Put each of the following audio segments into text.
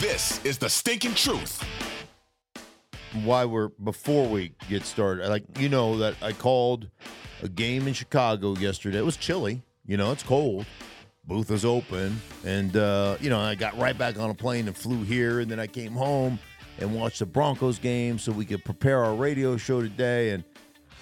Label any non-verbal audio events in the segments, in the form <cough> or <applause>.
This is the stinking truth. Why we're before we get started, like you know that I called a game in Chicago yesterday. It was chilly, you know, it's cold. Booth was open, and uh, you know I got right back on a plane and flew here, and then I came home and watched the Broncos game so we could prepare our radio show today. And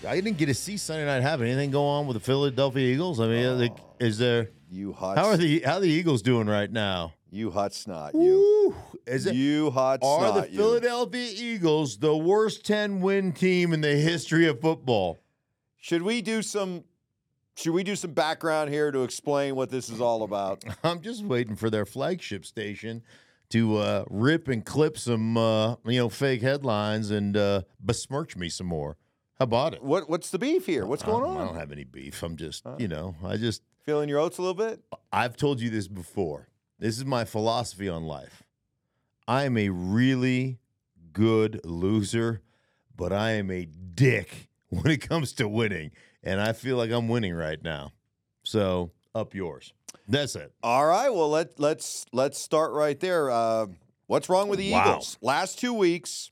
I didn't get to see Sunday night have anything go on with the Philadelphia Eagles. I mean, like, is there? You hot. How are the how are the Eagles doing right now? You hot snot. You. Woo! Is it? You hot Are snot. the you. Philadelphia Eagles the worst 10 win team in the history of football? Should we do some? Should we do some background here to explain what this is all about? <laughs> I'm just waiting for their flagship station to uh, rip and clip some uh, you know fake headlines and uh, besmirch me some more. How about it? What What's the beef here? What's going don't- I don't have any beef. I'm just, you know, I just Feeling your oats a little bit? I've told you this before. This is my philosophy on life. I am a really good loser, but I am a dick <laughs> when it comes to winning. And I feel like I'm winning right now. So up yours. That's it. All right. Well, let let's let's start right there. Uh, what's wrong with the Wow. Eagles? Last two weeks,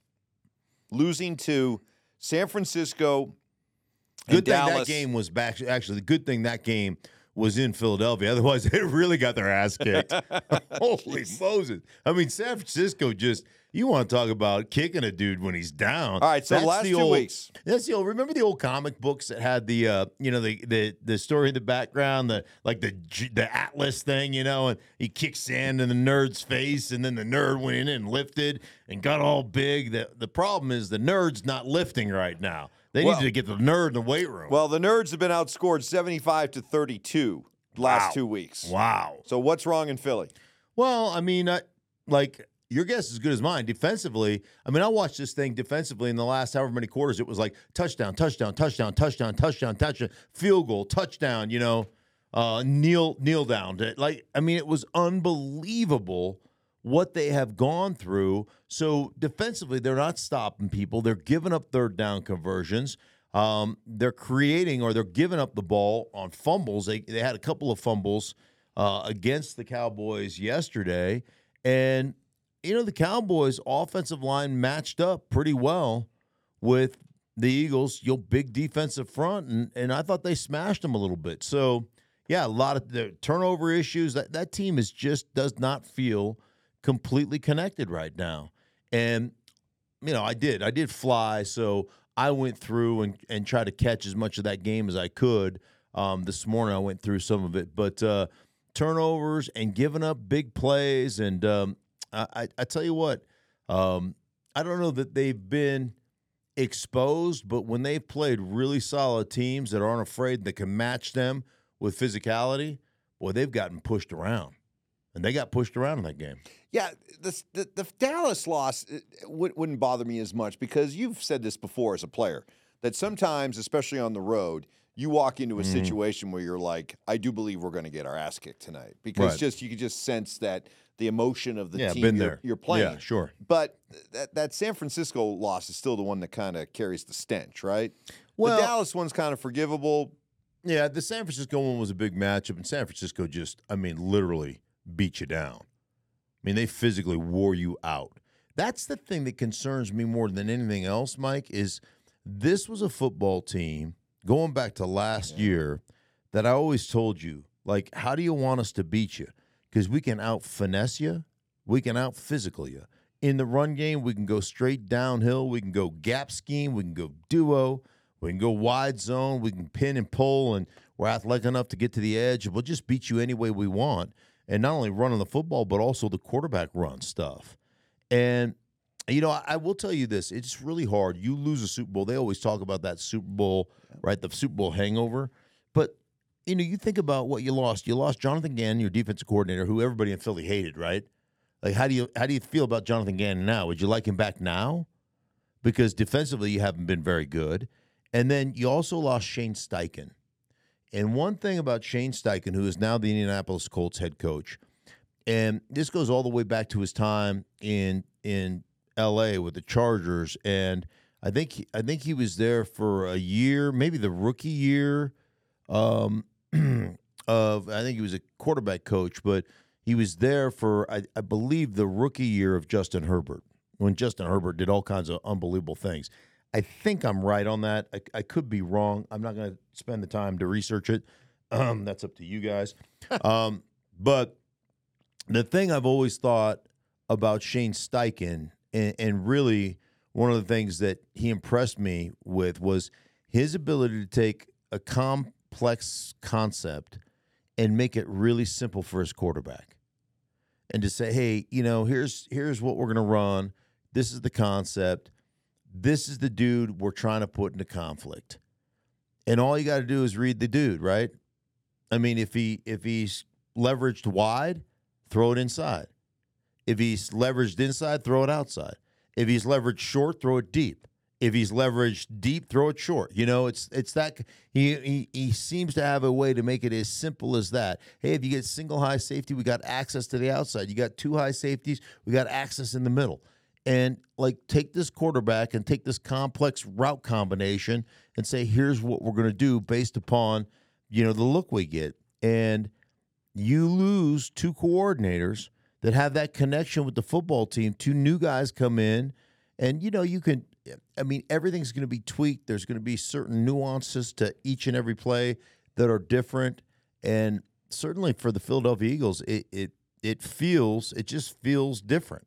losing to San Francisco. Good thing that game was back. Actually, the good thing that game was in Philadelphia. Otherwise, <laughs> they really got their ass kicked. <laughs> Holy Moses. I mean, San Francisco just, you want to talk about kicking a dude when he's down. All right, so That's last the two old- weeks. That's the old, remember the old comic books that had the, uh, you know, the, the, the story in the background, the, like the, the Atlas thing, you know, and he kicked sand in the nerd's face and then the nerd went in and lifted and got all big. The, the problem is the nerd's not lifting right now. They Well- need to get the nerd in the weight room. Well, the Nerds have been outscored seventy-five to thirty-two last Wow. two weeks. Wow. So what's wrong in Philly? Well, I mean, I, like your guess is as good as mine. Defensively, I mean, I watched this thing defensively in the last however many quarters. It was like touchdown, touchdown, touchdown, touchdown, touchdown, touchdown, field goal, touchdown. You know, uh, kneel, kneel down. Like, I mean, it was unbelievable what they have gone through. So defensively, they're not stopping people. They're giving up third down conversions. Um, they're creating or they're giving up the ball on fumbles. They they had a couple of fumbles uh, against the Cowboys yesterday, and you know the Cowboys' offensive line matched up pretty well with the Eagles. Your big defensive front, and and I thought they smashed them a little bit. So yeah, a lot of the turnover issues. That that team is just does not feel completely connected right now. And you know, I did. I did fly, so I went through and and tried to catch as much of that game as I could. Um, this morning I went through some of it, but uh, turnovers and giving up big plays, and um, I, I, tell you what, um, I don't know that they've been exposed, but when they've played really solid teams that aren't afraid that can match them with physicality, boy, they've gotten pushed around, and they got pushed around in that game. Yeah, this, the the Dallas loss it would, wouldn't bother me as much because you've said this before as a player that sometimes, especially on the road, you walk into a Mm-hmm. situation where you're like, I do believe we're going to get our ass kicked tonight because Right. just you can just sense that the emotion of the Yeah, team you're, there. you're playing. Yeah, sure. But that that San Francisco loss is still the one that kind of carries the stench, right? Well- the Dallas one's kind of forgivable. Yeah, the San Francisco one was a big matchup, and San Francisco just, I mean, literally beat you down. I mean, they physically wore you out. That's the thing that concerns me more than anything else, Mike, is this was a football team going back to last year that I always told you Like, how do you want us to beat you? Because we can out finesse you, we can out physical you. In the run game, we can go straight downhill, we can go gap scheme, we can go duo, we can go wide zone, we can pin and pull, and we're athletic enough to get to the edge. We'll just beat you any way we want. And not only running the football, but also the quarterback run stuff. And you know, I, I will tell you this: it's really hard. You lose a Super Bowl. They always talk about that Super Bowl, right? The Super Bowl hangover. But you know, you think about what you lost. You lost Jonathan Gannon, your defensive coordinator, who everybody in Philly hated, right? Like, how do you how do you feel about Jonathan Gannon now? Would you like him back now? Because defensively, you haven't been very good. And then you also lost Shane Steichen. And one thing about Shane Steichen, who is now the Indianapolis Colts head coach, and this goes all the way back to his time in in L.A. with the Chargers, and I think he, I think he was there for a year, maybe the rookie year um, <clears throat> of I think he was a quarterback coach, but he was there for I, I believe the rookie year of Justin Herbert when Justin Herbert did all kinds of unbelievable things. I think I'm right on that. I, I could be wrong. I'm not going to spend the time to research it. Um, <clears throat> that's up to you guys. <laughs> um, but the thing I've always thought about Shane Steichen, and, and really one of the things that he impressed me with was his ability to take a complex concept and make it really simple for his quarterback. And to say, hey, you know, here's here's what we're gonna run. This is the concept this is the dude we're trying to put into conflict. And all you got to do is read the dude, right? I mean, if he if he's leveraged wide, throw it inside. If he's leveraged inside, throw it outside. If he's leveraged short, throw it deep. If he's leveraged deep, throw it short. You know, it's it's that he, he he seems to have a way to make it as simple as that. Hey, if you get single high safety, we got access to the outside. You got two high safeties, we got access in the middle and like take this quarterback and take this complex route combination and say here's what we're going to do based upon you know the look we get. And you lose two coordinators that have that connection with the football team two new guys come in and you know you can i mean everything's going to be tweaked. There's going to be certain nuances to each and every play that are different and certainly for the philadelphia eagles it it it feels it just feels different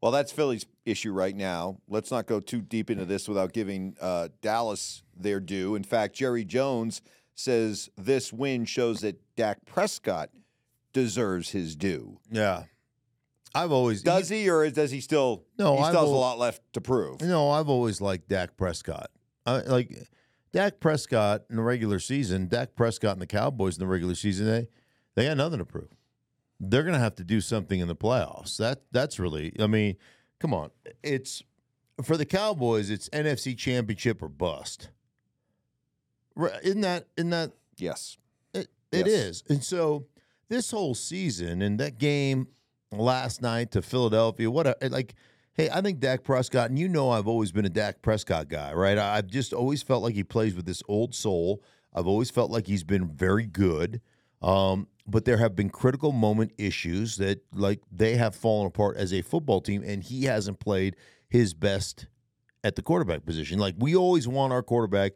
Well, that's Philly's issue right now. Let's not go too deep into this without giving uh, Dallas their due. In fact, Jerry Jones says this win shows that Dak Prescott deserves his due. Yeah. I've always does he, or does he still? No, he still has a lot left to prove. No, I've always liked Dak Prescott. I, like Dak Prescott in the regular season, Dak Prescott and the Cowboys in the regular season, they they got nothing to prove. They're going to have to do something in the playoffs. That that's really. I mean, come on. It's for the Cowboys. It's NFC Championship or bust. Isn't that? Isn't that? Yes, It, it Yes. is. And so this whole season and that game last night to Philadelphia, what a like hey, I think Dak Prescott, and you know I've always been a Dak Prescott guy, right? I've just always felt like he plays with this old soul. I've always felt like he's been very good. Um, but there have been critical moment issues that like they have fallen apart as a football team, and he hasn't played his best at the quarterback position. Like we always want our quarterback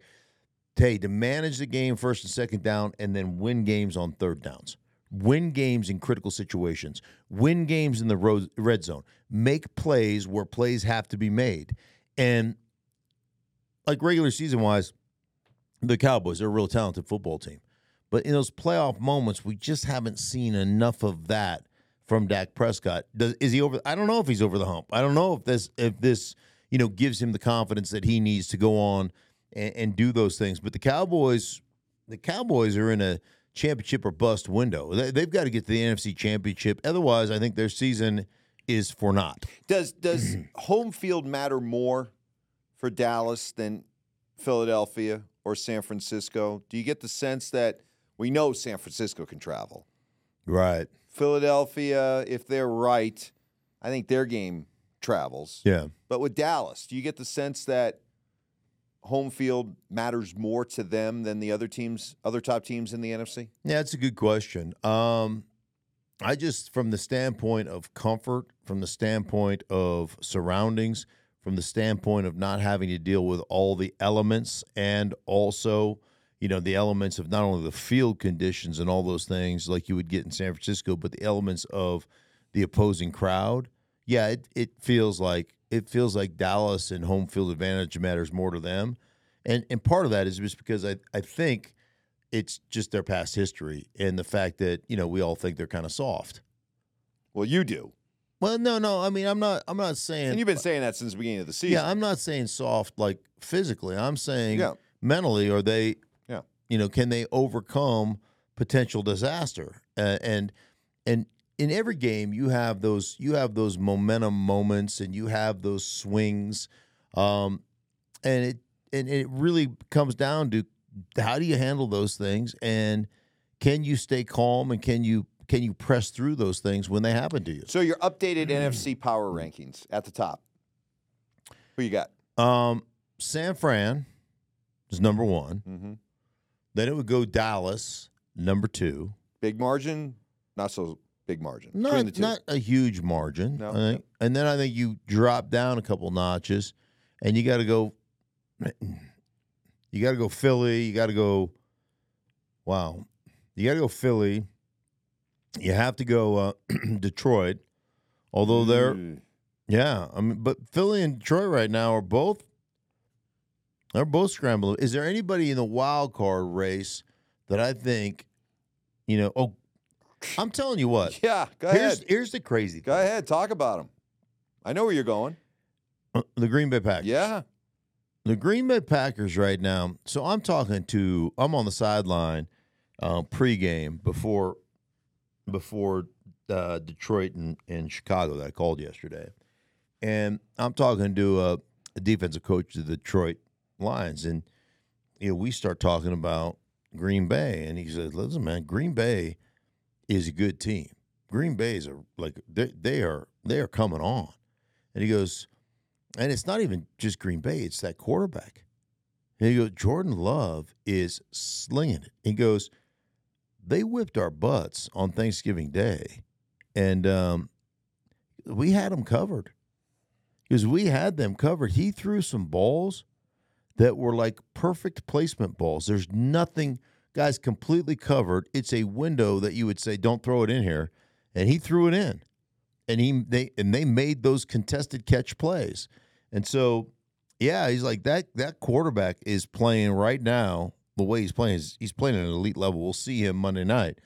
hey, to manage the game first and second down and then win games on third downs. Win games in critical situations. Win games in the red zone. Make plays where plays have to be made. And like regular season wise, the Cowboys are a real talented football team. But in those playoff moments, we just haven't seen enough of that from Dak Prescott. Does, is he over? I don't know if he's over the hump. I don't know if this if this you know gives him the confidence that he needs to go on and, and do those things. But the Cowboys, the Cowboys are in a championship or bust window. They, they've got to get to the NFC Championship. Otherwise, I think their season is for naught. Does does <clears throat> home field matter more for Dallas than Philadelphia or San Francisco? Do you get the sense that We know San Francisco can travel. Right. Philadelphia, if they're right, I think their game travels. Yeah. But with Dallas, do you get the sense that home field matters more to them than the other teams, other top teams in the NFC? Yeah, it's a good question. Um, I just, from the standpoint of comfort, from the standpoint of surroundings, from the standpoint of not having to deal with all the elements and also, you know, the elements of not only the field conditions and all those things like you would get in San Francisco, but the elements of the opposing crowd. Yeah, it, it feels like it feels like Dallas and home field advantage matters more to them. And and part of that is just because I, I think it's just their past history and the fact that, you know, we all think they're kind of soft. Well, you do. Well, no, no. I mean, I'm not. I'm not saying. And you've been saying that since the beginning of the season. Yeah, I'm not saying soft like physically. I'm saying Yeah. mentally. Are they? You know, can they overcome potential disaster? Uh, and and in every game, you have those you have those momentum moments, and you have those swings, um, and it and it really comes down to how do you handle those things, and can you stay calm, and can you can you press through those things when they happen to you? So your updated NFC power rankings at the top. Who you got? Um, San Fran is number one. Mm-hmm. Then it would go Dallas, number two. Big margin, not so big margin Not, not a huge margin. No, I think. And then I think you drop down a couple notches and you got to go, <clears throat> you got to go Philly. You got to go, wow. You got to go Philly. You have to go uh, <clears throat> Detroit. Although they're, Mm. yeah, I mean, but Philly and Detroit right now are both they're both scrambling. Is there anybody in the wild card race that I think, you know? Oh, I'm telling you what. <laughs> Yeah, go here's ahead. here's the crazy Go ahead, talk about them. I know where you're going. thing. The Green Bay Packers. Yeah. The Green Bay Packers right now. So I'm talking to. I'm on the sideline, uh, pregame before before uh, Detroit and, and Chicago that I called yesterday, and I'm talking to a, a defensive coach of the Detroit Lions, and you know we start talking about Green Bay, and he says, "Listen, man, Green Bay is a good team. Green Bay is a like they, they are they are coming on," and he goes, and it's not even just Green Bay; it's that quarterback. And he goes, Jordan Love is slinging it. He goes, they whipped our butts on Thanksgiving Day, and um, we had them covered because we had them covered. He threw some balls that were like perfect placement balls. There's nothing, guys, completely covered. It's a window that you would say, don't throw it in here, and he threw it in, and he they and they made those contested catch plays, and so yeah, he's like that. That quarterback is playing right now. The way he's playing is he's playing at an elite level. We'll see him Monday night,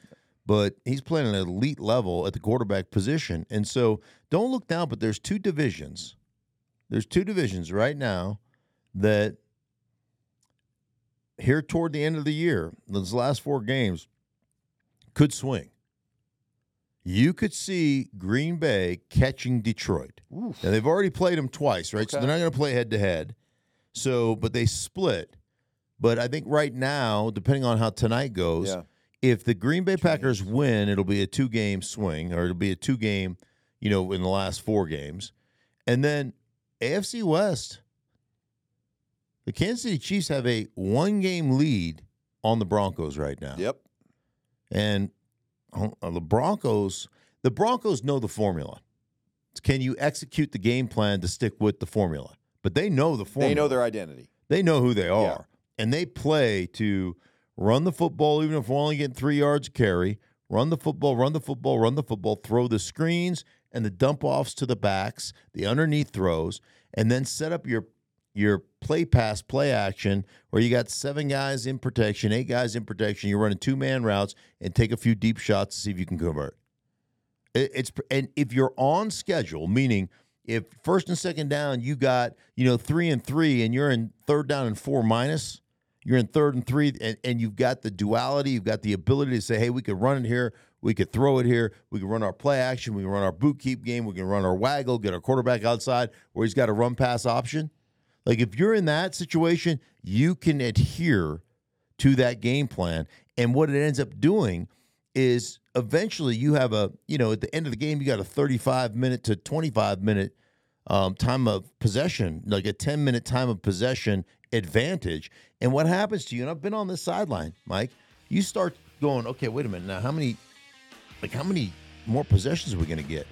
but he's playing at an elite level at the quarterback position. And so don't look down. But there's two divisions. There's two divisions right now that here toward the end of the year, those last four games could swing. You could see Green Bay catching Detroit. Now they've already played them twice, right? So they're not going to play head to head. So, but they split. But I think right now, depending on how tonight goes, Yeah. if the Green Bay Packers win, it'll be a two game swing, or it'll be a two game, you know, in the last four games. And then AFC West, the Kansas City Chiefs have a one game lead on the Broncos right now. Yep. And uh, the Broncos, the Broncos know the formula. Can you execute the game plan to stick with the formula? But they know the formula. They know their identity. They know who they are. And they play to run the football, even if we're only getting three yards carry. Run the football, run the football, run the football, throw the screens and the dump offs to the backs, the underneath throws, and then set up your your play pass, play action, where you got seven guys in protection, eight guys in protection. You're running two man routes and take a few deep shots to see if you can convert. It- It's and if you're on schedule, meaning if first and second down you got you know three and three, and you're in third down and four minus, you're in third and three, and, and you've got the duality, you've got the ability to say, hey, we could run it here, we could throw it here, we can run our play action, we can run our boot keep game, we can run our waggle, get our quarterback outside where he's got a run pass option. Like if you're in that situation, you can adhere to that game plan. And what it ends up doing is eventually you have a, you know, at the end of the game, you got a 35 minute to 25 minute um, time of possession, like a 10 minute time of possession advantage. And what happens to you, and I've been on this sideline, Mike, you start going, okay, wait a minute. Now, how many, like, how many more possessions are we going to get?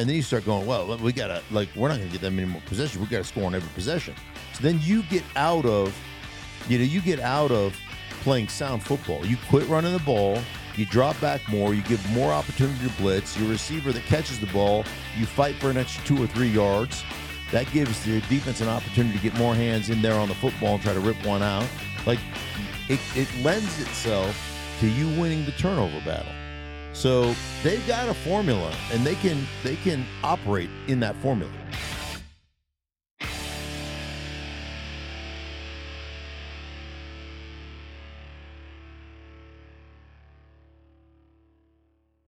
And then you start going, well, we got to, like, we're not going to get that many more possessions. We got to score on every possession. So then you get out of, you know, you get out of playing sound football. You quit running the ball. You drop back more. You give more opportunity to blitz. Your receiver that catches the ball, you fight for an extra two or three yards. That gives the defense an opportunity to get more hands in there on the football and try to rip one out. Like it, it lends itself to you winning the turnover battle. So they've got a formula, and they can they can operate in that formula.